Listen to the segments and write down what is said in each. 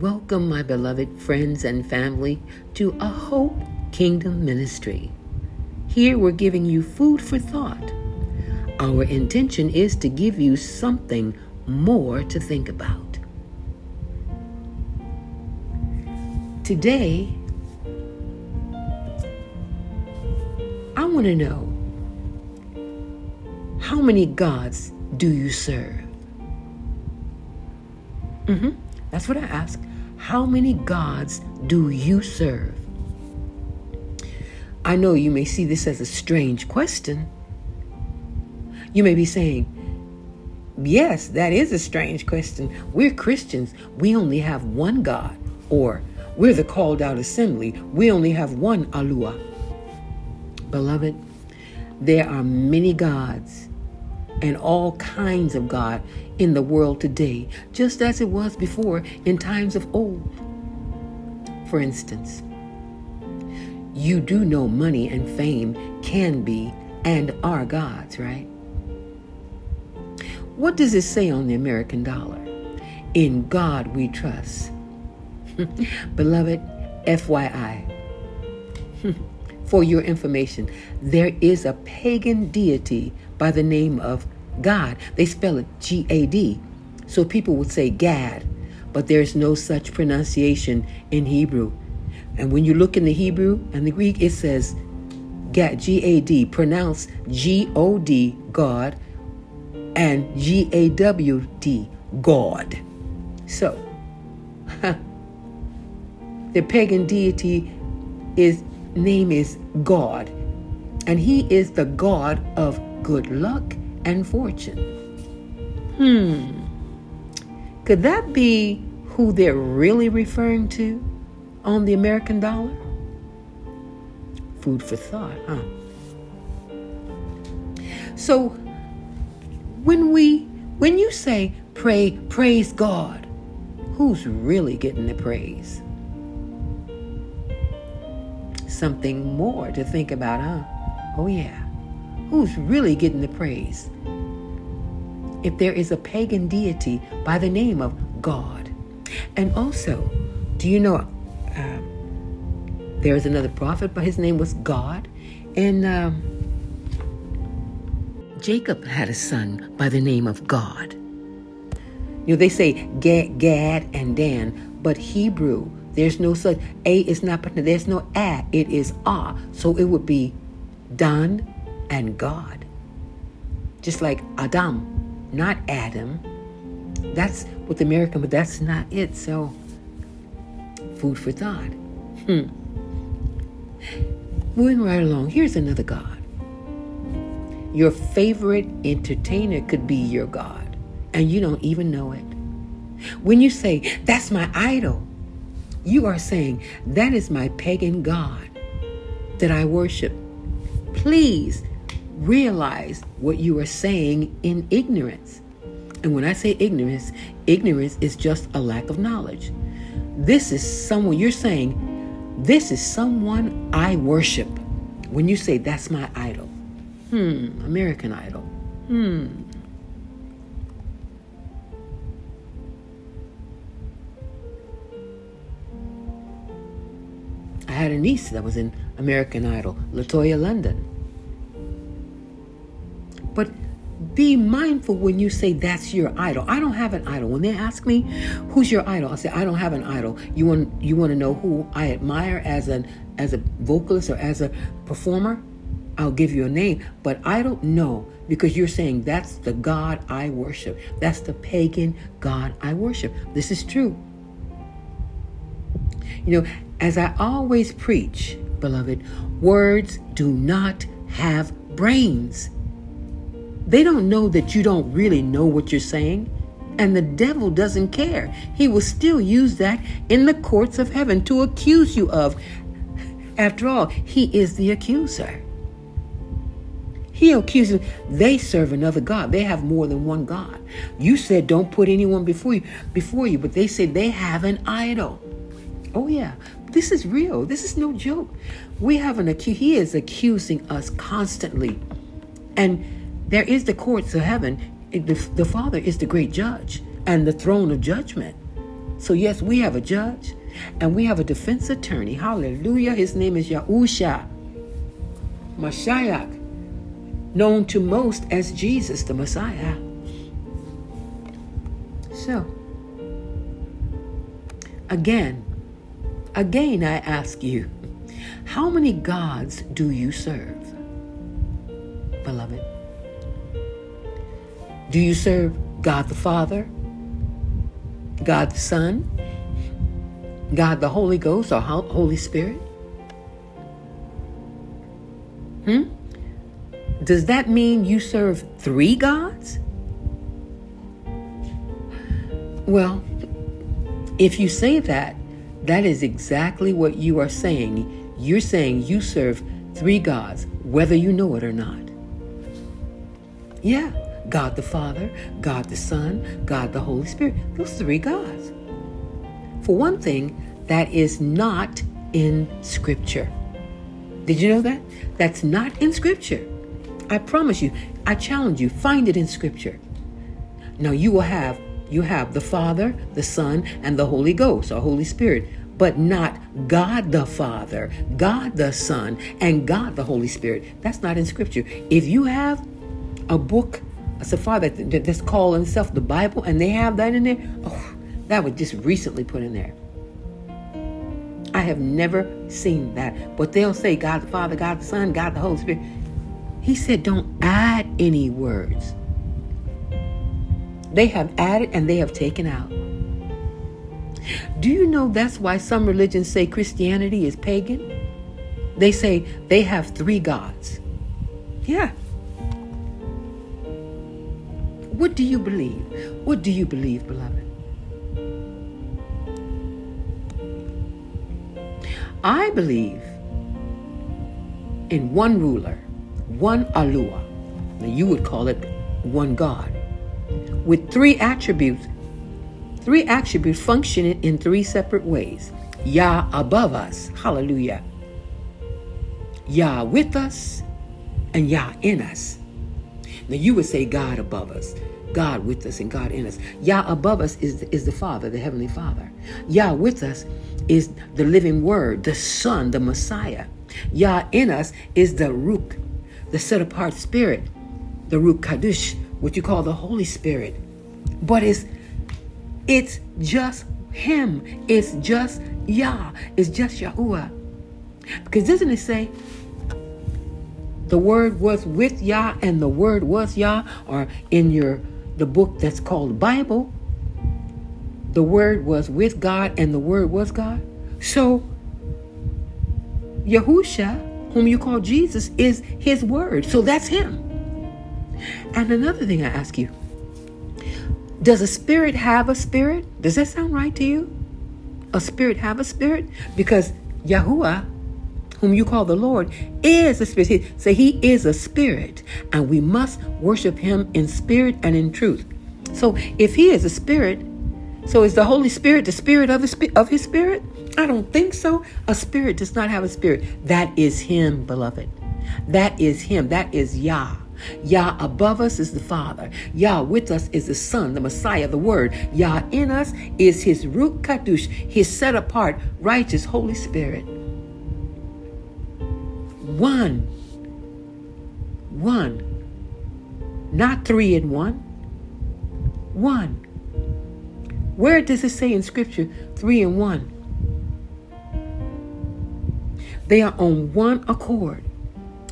Welcome, my beloved friends and family, to a Hope Kingdom Ministry. Here we're giving you food for thought. Our intention is to give you something more to think about. Today, I want to know how many gods do you serve? Mm-hmm. That's what I ask. How many gods do you serve? I know you may see this as a strange question. You may be saying, Yes, that is a strange question. We're Christians. We only have one God. Or, we're the called out assembly. We only have one Alua. Beloved, there are many gods and all kinds of God in the world today, just as it was before in times of old. For instance, you do know money and fame can be and are gods, right? What does it say on the American dollar? In God we trust. Beloved, FYI, for your information, there is a pagan deity by the name of God. They spell it G A D. So people would say Gad, but there's no such pronunciation in Hebrew. And when you look in the Hebrew and the Greek, it says Gad, G A D, pronounced G O D, God, and G A W D, God. So, the pagan deity is name is God, and he is the God of good luck and fortune. Hmm. Could that be who they're really referring to on the American dollar? Food for thought, huh? So when we when you say pray praise God, who's really getting the praise? Something more to think about, huh? Oh yeah. Who's really getting the praise? If there is a pagan deity by the name of God. And also, do you know uh, there is another prophet, but his name was God? And um, Jacob had a son by the name of God. You know, they say Gad, and Dan, but Hebrew, there's no such, A is not, there's no A, it is Ah. So it would be Dan and God. Just like Adam, not Adam. That's what the American, but that's not it. So, food for thought. Hmm. Moving right along, here's another God. Your favorite entertainer could be your God, and you don't even know it. When you say, That's my idol, you are saying, That is my pagan God that I worship. Please realize what you are saying in ignorance. And when I say ignorance, ignorance is just a lack of knowledge. This is someone, you're saying, this is someone I worship. When you say, that's my idol. Hmm, American Idol. Hmm. I had a niece that was in American Idol, Latoya London. Be mindful when you say that's your idol. I don't have an idol. When they ask me, "Who's your idol?" I say, "I don't have an idol." You want you want to know who I admire as an as a vocalist or as a performer? I'll give you a name, but I don't know because you're saying that's the God I worship. That's the pagan God I worship. This is true. You know, as I always preach, beloved, words do not have brains. They don't know that you don't really know what you're saying. And the devil doesn't care. He will still use that in the courts of heaven to accuse you of. After all, he is the accuser. He accuses they serve another God. They have more than one God. You said don't put anyone before you before you, but they say they have an idol. Oh yeah. This is real. This is no joke. We have an accuse he is accusing us constantly. And there is the courts of heaven. The, the Father is the great judge and the throne of judgment. So, yes, we have a judge and we have a defense attorney. Hallelujah. His name is Yahusha Mashiach, known to most as Jesus the Messiah. So, again, again, I ask you, how many gods do you serve, beloved? Do you serve God the Father, God the Son, God the Holy Ghost, or Holy Spirit? Hmm? Does that mean you serve three gods? Well, if you say that, that is exactly what you are saying you're saying you serve three gods, whether you know it or not. Yeah, God the Father, God the Son, God the Holy Spirit. Those three gods. For one thing, that is not in Scripture. Did you know that? That's not in Scripture. I promise you, I challenge you, find it in Scripture. Now you will have you have the Father, the Son, and the Holy Ghost, or Holy Spirit but not God the Father, God the Son, and God the Holy Spirit. That's not in Scripture. If you have a book, Safar that, that's called itself the Bible, and they have that in there, oh, that was just recently put in there. I have never seen that. But they'll say God the Father, God the Son, God the Holy Spirit. He said, don't add any words. They have added and they have taken out. Do you know that's why some religions say Christianity is pagan? They say they have three gods. Yeah. What do you believe? What do you believe, beloved? I believe in one ruler, one Alua. Now you would call it one God, with three attributes Three attributes functioning in three separate ways Yah above us, hallelujah. Yah with us, and Yah in us. Now you would say God above us, God with us, and God in us. Yah above us is is the Father, the Heavenly Father. Yah with us is the living Word, the Son, the Messiah. Yah in us is the Ruach, the set apart Spirit, the Ruach Kadosh, what you call the Holy Spirit. But it's it's just Him. It's just Yah. It's just Yahuwah. Because doesn't it say the word was with Yah and the word was Yah? Or in your the book that's called Bible, the word was with God and the word was God. So Yahusha, whom you call Jesus, is his word. So that's him. And another thing I ask you, does a spirit have a spirit? Does that sound right to you? A spirit have a spirit? Because Yahuwah, whom you call the Lord, is a spirit. Say he is a spirit, and we must worship him in spirit and in truth. So if he is a spirit, so is the Holy Spirit the spirit of his, of his spirit? I don't think so. A spirit does not have a spirit. That is him, beloved. That is him. That is Yah. Yah above us is the Father. Yah with us is the Son, the Messiah, the Word. Yah in us is His Ruach Kadosh, His set apart, righteous Holy Spirit. One. One. Not three in one. One. Where does it say in Scripture three in one? They are on one accord.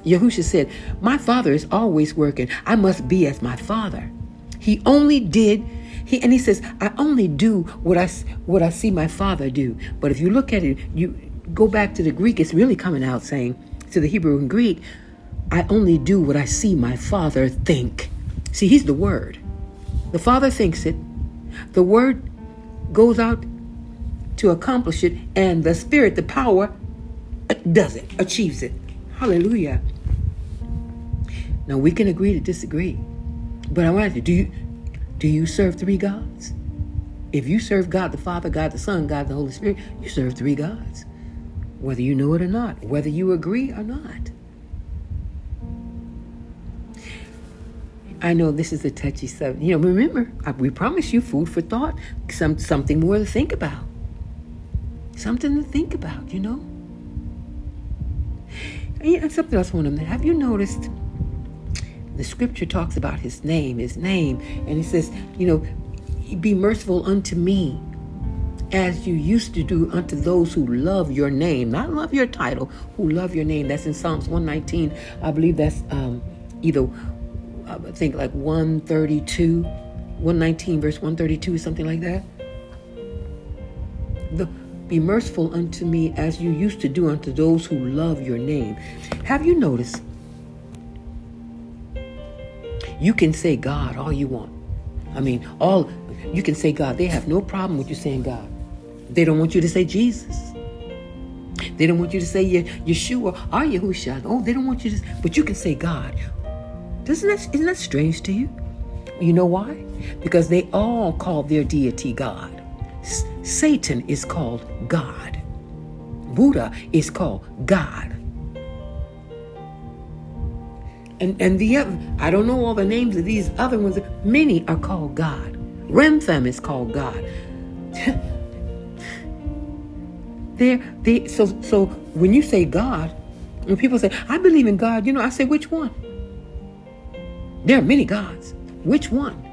Yahusha said, My father is always working. I must be as my father. He only did, he, and he says, I only do what I, what I see my father do. But if you look at it, you go back to the Greek, it's really coming out saying, to the Hebrew and Greek, I only do what I see my father think. See, he's the word. The father thinks it. The word goes out to accomplish it, and the spirit, the power, does it, achieves it. Hallelujah. Now we can agree to disagree. But I want to do you do you serve three gods? If you serve God the Father, God the Son, God the Holy Spirit, you serve three gods. Whether you know it or not, whether you agree or not. I know this is a touchy subject. You know, remember, we promise you food for thought, some something more to think about. Something to think about, you know. And something else I want to have you noticed the scripture talks about his name, his name, and he says, you know, be merciful unto me as you used to do unto those who love your name, not love your title, who love your name. That's in Psalms 119. I believe that's um, either, I think like 132, 119, verse 132, something like that. The, be merciful unto me as you used to do unto those who love your name. Have you noticed you can say God all you want. I mean, all you can say God. They have no problem with you saying God. They don't want you to say Jesus. They don't want you to say Yeshua or Yahusha. Oh, they don't want you to, but you can say God. Doesn't that, isn't that strange to you? You know why? Because they all call their deity God. S- Satan is called God. Buddha is called God. And, and the other, I don't know all the names of these other ones. Many are called God. Remphan is called God. there, they, so, so when you say God, when people say, I believe in God, you know, I say, which one? There are many gods. Which one?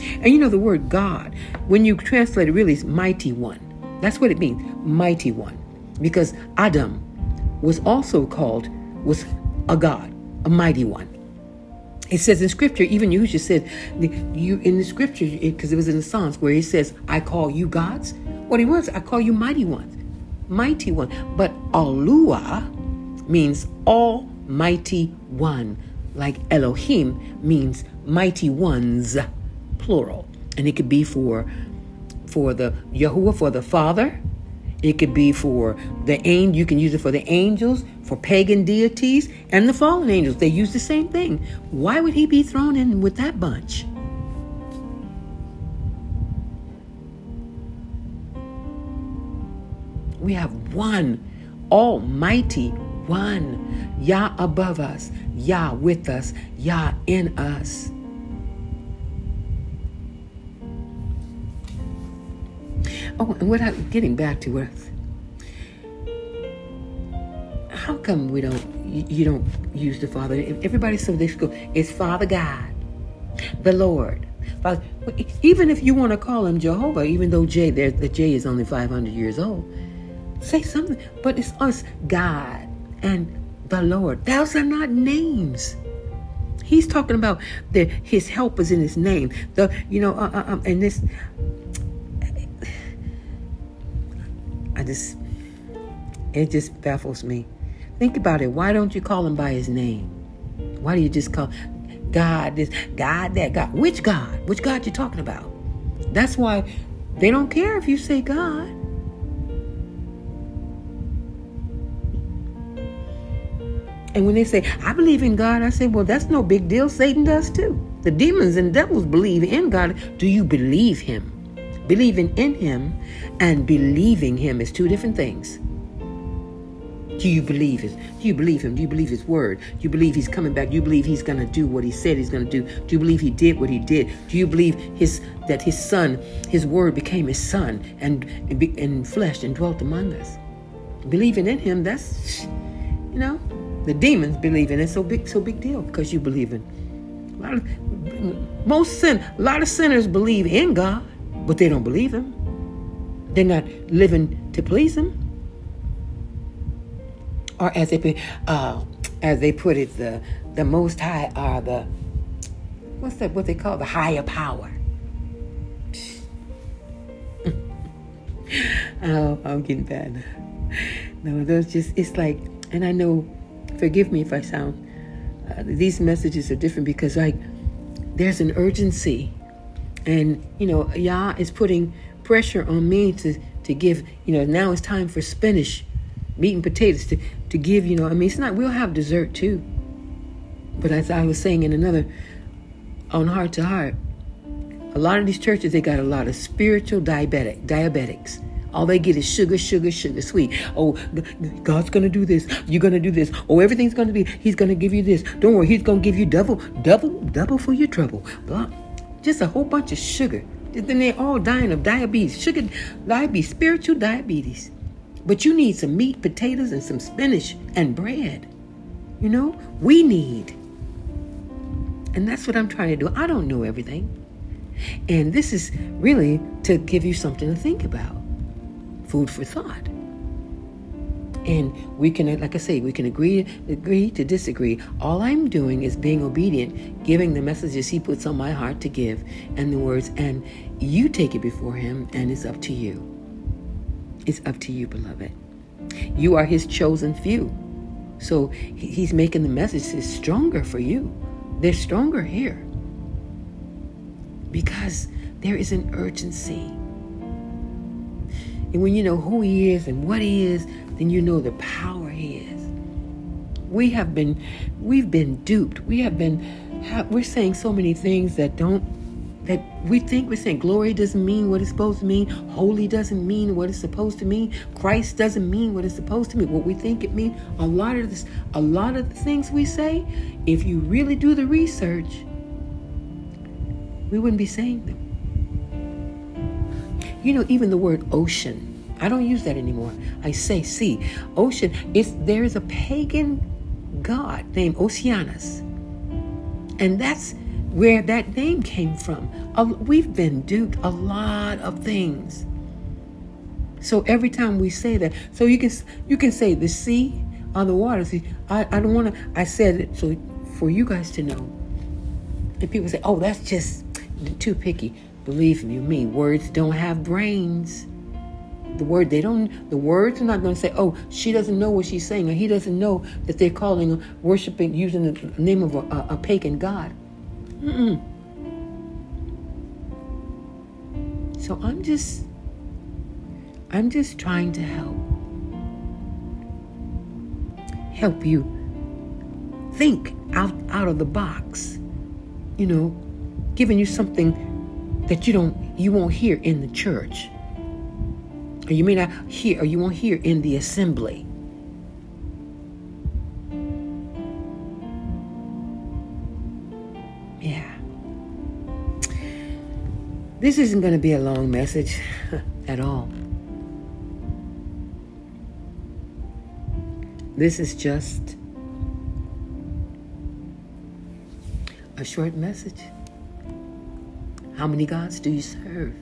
And you know the word God, when you translate it, really is mighty one. That's what it means, mighty one. Because Adam was also called, was a God, a mighty one. It says in scripture, even you just said, you in the scripture, because it, it was in the Psalms where he says, I call you gods. What he wants, I call you mighty ones, mighty one. But Alua means almighty one, like Elohim means mighty ones, plural. And it could be for for the Yahuwah, for the Father, it could be for the angel. You can use it for the angels, for pagan deities, and the fallen angels. They use the same thing. Why would he be thrown in with that bunch? We have one almighty one. Yah above us, Yah with us, Yah in us. Oh, and what I'm getting back to what how come we don't you, don't use the Father? Everybody so they go, it's Father God, the Lord. Father, even if you want to call him Jehovah, even though J there the J is only 500 years old, say something. But it's us, God and the Lord. Those are not names. He's talking about the his help is in his name. The you know, uh, uh, um, and this I just, it just baffles me. Think about it. Why don't you call him by his name? Why do you just call God this, God that, God? Which God? Which God you talking about? That's why they don't care if you say God. And when they say, I believe in God, I say, well, that's no big deal. Satan does too. The demons and devils believe in God. Do you believe him? Believing in him and believing him is two different things. Do you believe it? Do you believe him? Do you believe his word? Do you believe he's coming back? Do you believe he's going to do what he said he's going to do? Do you believe he did what he did? Do you believe his that his son, his word became his son and in flesh and dwelt among us? Believing in him, that's you know, the demons believe in it. So big, so big deal because you believe in. A lot of, most sin, a lot of sinners believe in God, but they don't believe him. They're not living to please Him. Or as they, uh, as they put it, the the Most High are the what's that? What they call the higher power. oh, I'm getting bad. No, those just it's like, and I know. Forgive me if I sound. Uh, these messages are different because like there's an urgency, and you know, Yah is putting pressure on me to to give, you know, now it's time for spinach, meat and potatoes to, to give, you know, I mean, it's not, we'll have dessert too. But as I was saying in another, on heart to heart, a lot of these churches, they got a lot of spiritual diabetic, diabetics, All they get is sugar, sugar, sugar, sweet. Oh, God's gonna do this. You're gonna do this. Oh, everything's gonna be. He's gonna give you this. Don't worry. He's gonna give you double, double, double for your trouble. Blah. Just a whole bunch of sugar. Then they're all dying of diabetes, sugar diabetes, spiritual diabetes. But you need some meat, potatoes, and some spinach and bread. You know, we need. And that's what I'm trying to do. I don't know everything. And this is really to give you something to think about food for thought. And we can, like I say, we can agree, agree to disagree. All I'm doing is being obedient, giving the messages He puts on my heart to give, and the words, and you take it before Him, and it's up to you. It's up to you, beloved. You are His chosen few. So He's making the messages stronger for you. They're stronger here because there is an urgency. And when you know who He is and what He is, then you know the power He is. We have been, we've been duped. We have been, we're saying so many things that don't, that we think we're saying glory doesn't mean what it's supposed to mean, holy doesn't mean what it's supposed to mean, Christ doesn't mean what it's supposed to mean. What we think it means, a lot of this, a lot of the things we say, if you really do the research, we wouldn't be saying them. You know, even the word ocean I don't use that anymore. I say sea. Ocean is there is a pagan god named Oceanus. And that's where that name came from. We've been duped a lot of things. So every time we say that, so you can you can say the sea or the water. See, I, I don't want to. I said it so for you guys to know. And people say, "Oh, that's just too picky." Believe you me, words don't have brains the word they don't the words are not going to say oh she doesn't know what she's saying or he doesn't know that they're calling worshiping using the name of a, a, a pagan god Mm-mm. so i'm just i'm just trying to help help you think out out of the box you know giving you something that you don't you won't hear in the church or you may not hear, or you won't hear in the assembly. Yeah. This isn't going to be a long message at all. This is just a short message. How many gods do you serve?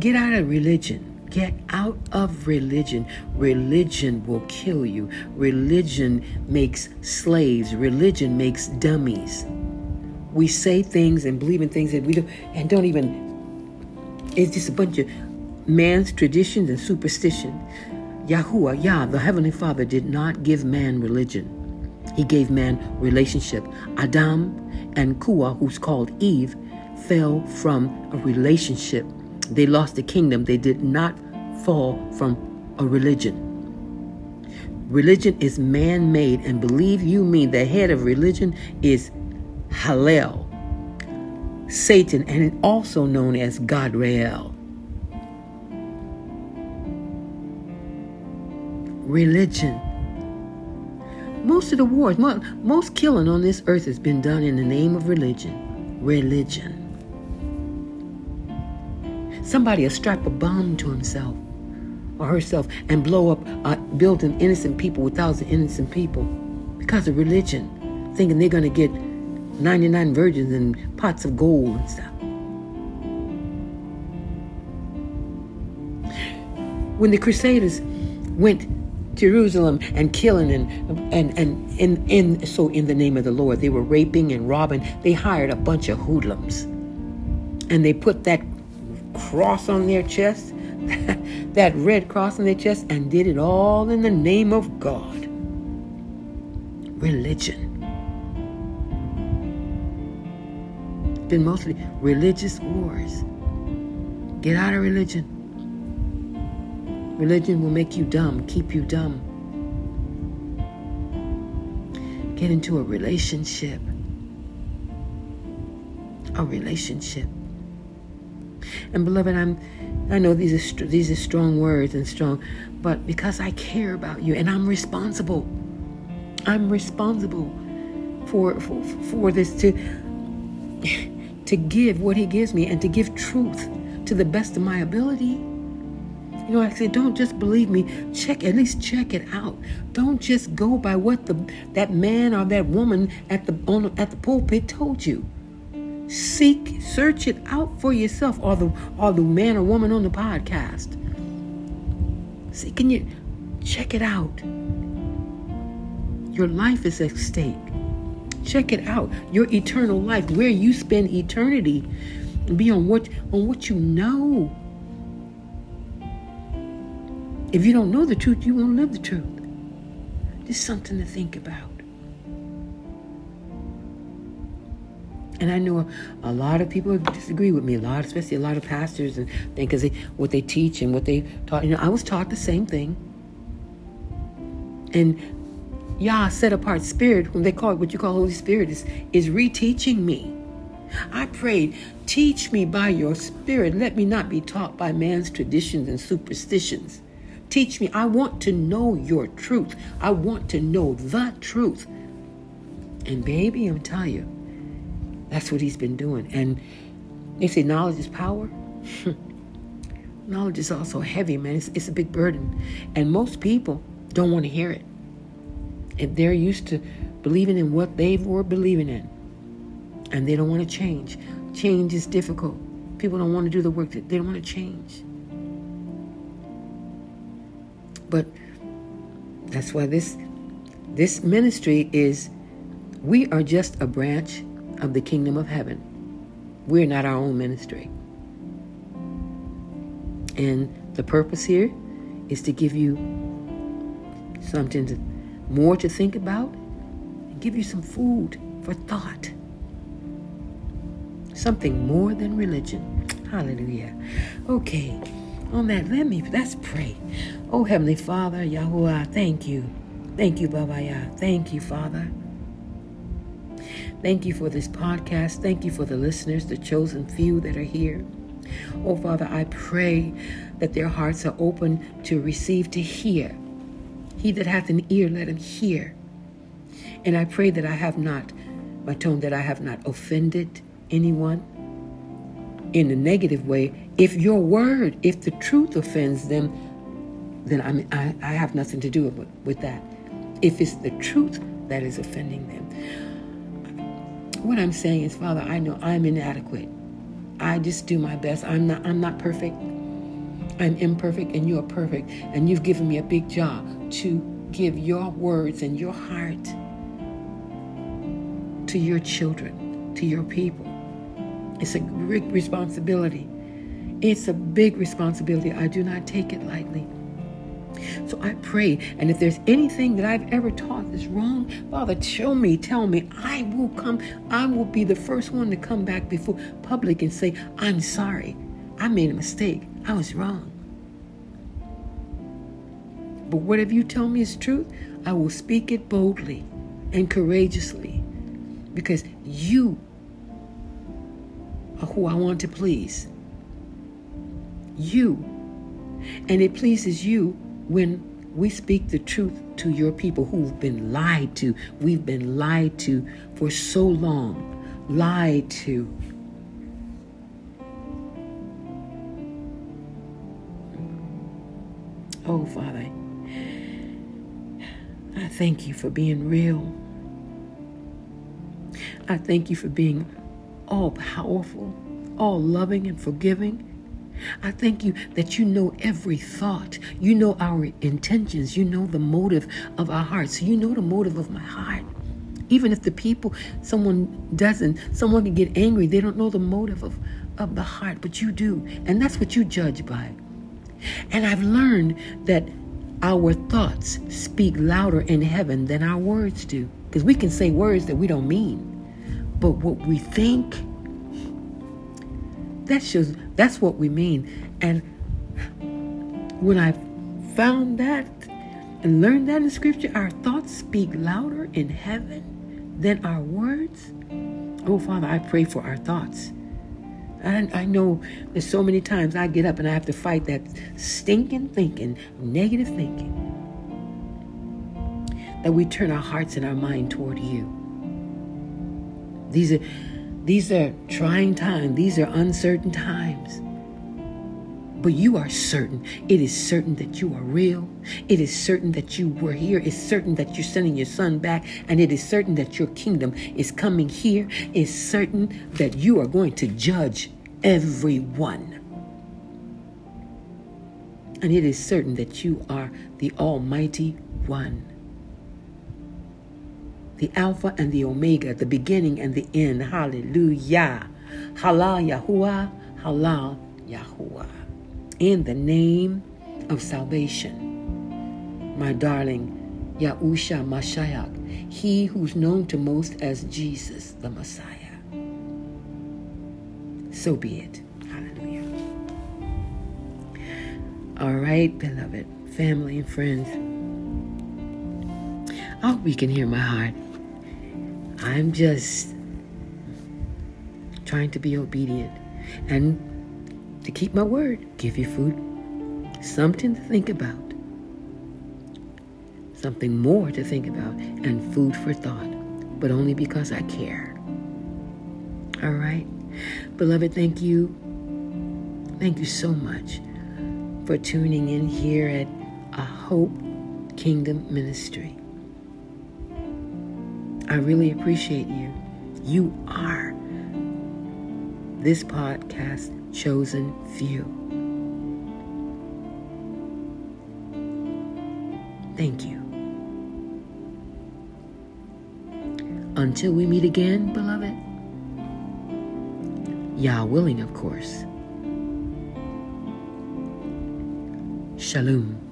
Get out of religion. Get out of religion. Religion will kill you. Religion makes slaves. Religion makes dummies. We say things and believe in things that we don't and don't even. It's just a bunch of man's traditions and superstition. Yahuwah, Yah, the Heavenly Father, did not give man religion. He gave man relationship. Adam and Kua, who's called Eve, fell from a relationship they lost the kingdom. They did not fall from a religion. Religion is man made, and believe you me, the head of religion is Hallel, Satan, and also known as Gadrael. Religion. Most of the wars, most killing on this earth has been done in the name of religion. Religion. Somebody will strap a bomb to himself or herself and blow up uh, building innocent people with thousands of innocent people because of religion, thinking they're going to get 99 virgins and pots of gold and stuff. When the Crusaders went Jerusalem and killing and and and in in so in the name of the Lord they were raping and robbing. They hired a bunch of hoodlums, and they put that cross on their chest, that red cross on their chest, and did it all in the name of God. Religion. Been mostly religious wars. Get out of religion. Religion will make you dumb, keep you dumb. Get into a relationship. A relationship. And beloved, I'm I know these are these are strong words and strong, but because I care about you and I'm responsible. I'm responsible for for, for this to to give what he gives me and to give truth to the best of my ability. You know, I say, don't just believe me. Check, at least check it out. Don't just go by what the that man or that woman at the on, at the pulpit told you. Seek, search it out for yourself, or the or the man or woman on the podcast. See, can you check it out? Your life is at stake. Check it out. Your eternal life, where you spend eternity, be on what on what you know. If you don't know the truth, you won't live the truth. Just something to think about. And I know a, a, lot of people disagree with me. A lot, especially a lot of pastors, and because what they teach and what they taught. You know, I was taught the same thing. And Yah, set apart spirit, when they call it what you call Holy Spirit, is is reteaching me. I prayed, teach me by your spirit. Let me not be taught by man's traditions and superstitions. Teach me. I want to know your truth. I want to know the truth. And baby, I'm telling you, that's what he's been doing. And they say knowledge is power. knowledge is also heavy, man. It's, it's a big burden. And most people don't want to hear it. If they're used to believing in what they were believing in, and they don't want to change. Change is difficult. People don't want to do the work. that They don't want to change. But that's why this this ministry is we are just a branch of the kingdom of heaven. We're not our own ministry. And the purpose here is to give you something to, more to think about and give you some food for thought. Something more than religion. Hallelujah. Okay. On that, let me let's pray. Oh Heavenly Father, Yahuwah, thank you. Thank you, Baba Yah. Thank you, Father. Thank you for this podcast. Thank you for the listeners, the chosen few that are here. Oh, Father, I pray that their hearts are open to receive, to hear. He that hath an ear, let him hear. And I pray that I have not, my tone, that I have not offended anyone in a negative way. If your word, if the truth offends them, then I, I, I have nothing to do with, with that. If it's the truth that is offending them, what I'm saying is, Father, I know I'm inadequate. I just do my best. I'm not I'm not perfect. I'm imperfect and you are perfect. And you've given me a big job to give your words and your heart to your children, to your people. It's a big responsibility. It's a big responsibility. I do not take it lightly. So I pray, and if there's anything that I've ever taught that's wrong, Father, show me, tell me. I will come, I will be the first one to come back before public and say, I'm sorry. I made a mistake. I was wrong. But whatever you tell me is truth, I will speak it boldly and courageously because you are who I want to please. You. And it pleases you when we speak the truth to your people who've been lied to, we've been lied to for so long, lied to. Oh, Father, I thank you for being real. I thank you for being all powerful, all loving and forgiving, I thank you that you know every thought. You know our intentions. You know the motive of our hearts. You know the motive of my heart. Even if the people, someone doesn't, someone can get angry. They don't know the motive of, of the heart, but you do. And that's what you judge by. And I've learned that our thoughts speak louder in heaven than our words do. Because we can say words that we don't mean. But what we think, that shows that's what we mean. And when I found that and learned that in scripture, our thoughts speak louder in heaven than our words. Oh, Father, I pray for our thoughts I, I know there's so many times I get up and I have to fight that stinking thinking, negative thinking, that we turn our hearts and our mind toward you. These are these are trying times, these are uncertain times. But you are certain. It is certain that you are real. It is certain that you were here. It's certain that you're sending your son back. And it is certain that your kingdom is coming here. It's certain that you are going to judge everyone. And it is certain that you are the Almighty One. The Alpha and the Omega, the beginning and the end. Hallelujah. Halal Yahuwah. Halal Yahuwah in the name of salvation. My darling, Yahusha Mashiach, he who's known to most as Jesus the Messiah. So be it. Hallelujah. All right, beloved family and friends. I hope you can hear my heart. I'm just trying to be obedient and to keep my word, give you food, something to think about, something more to think about, and food for thought, but only because I care. All right? Beloved, thank you. Thank you so much for tuning in here at A Hope Kingdom Ministry. I really appreciate you. You are this podcast chosen few. Thank you. Until we meet again, beloved, Yah willing, of course. Shalom.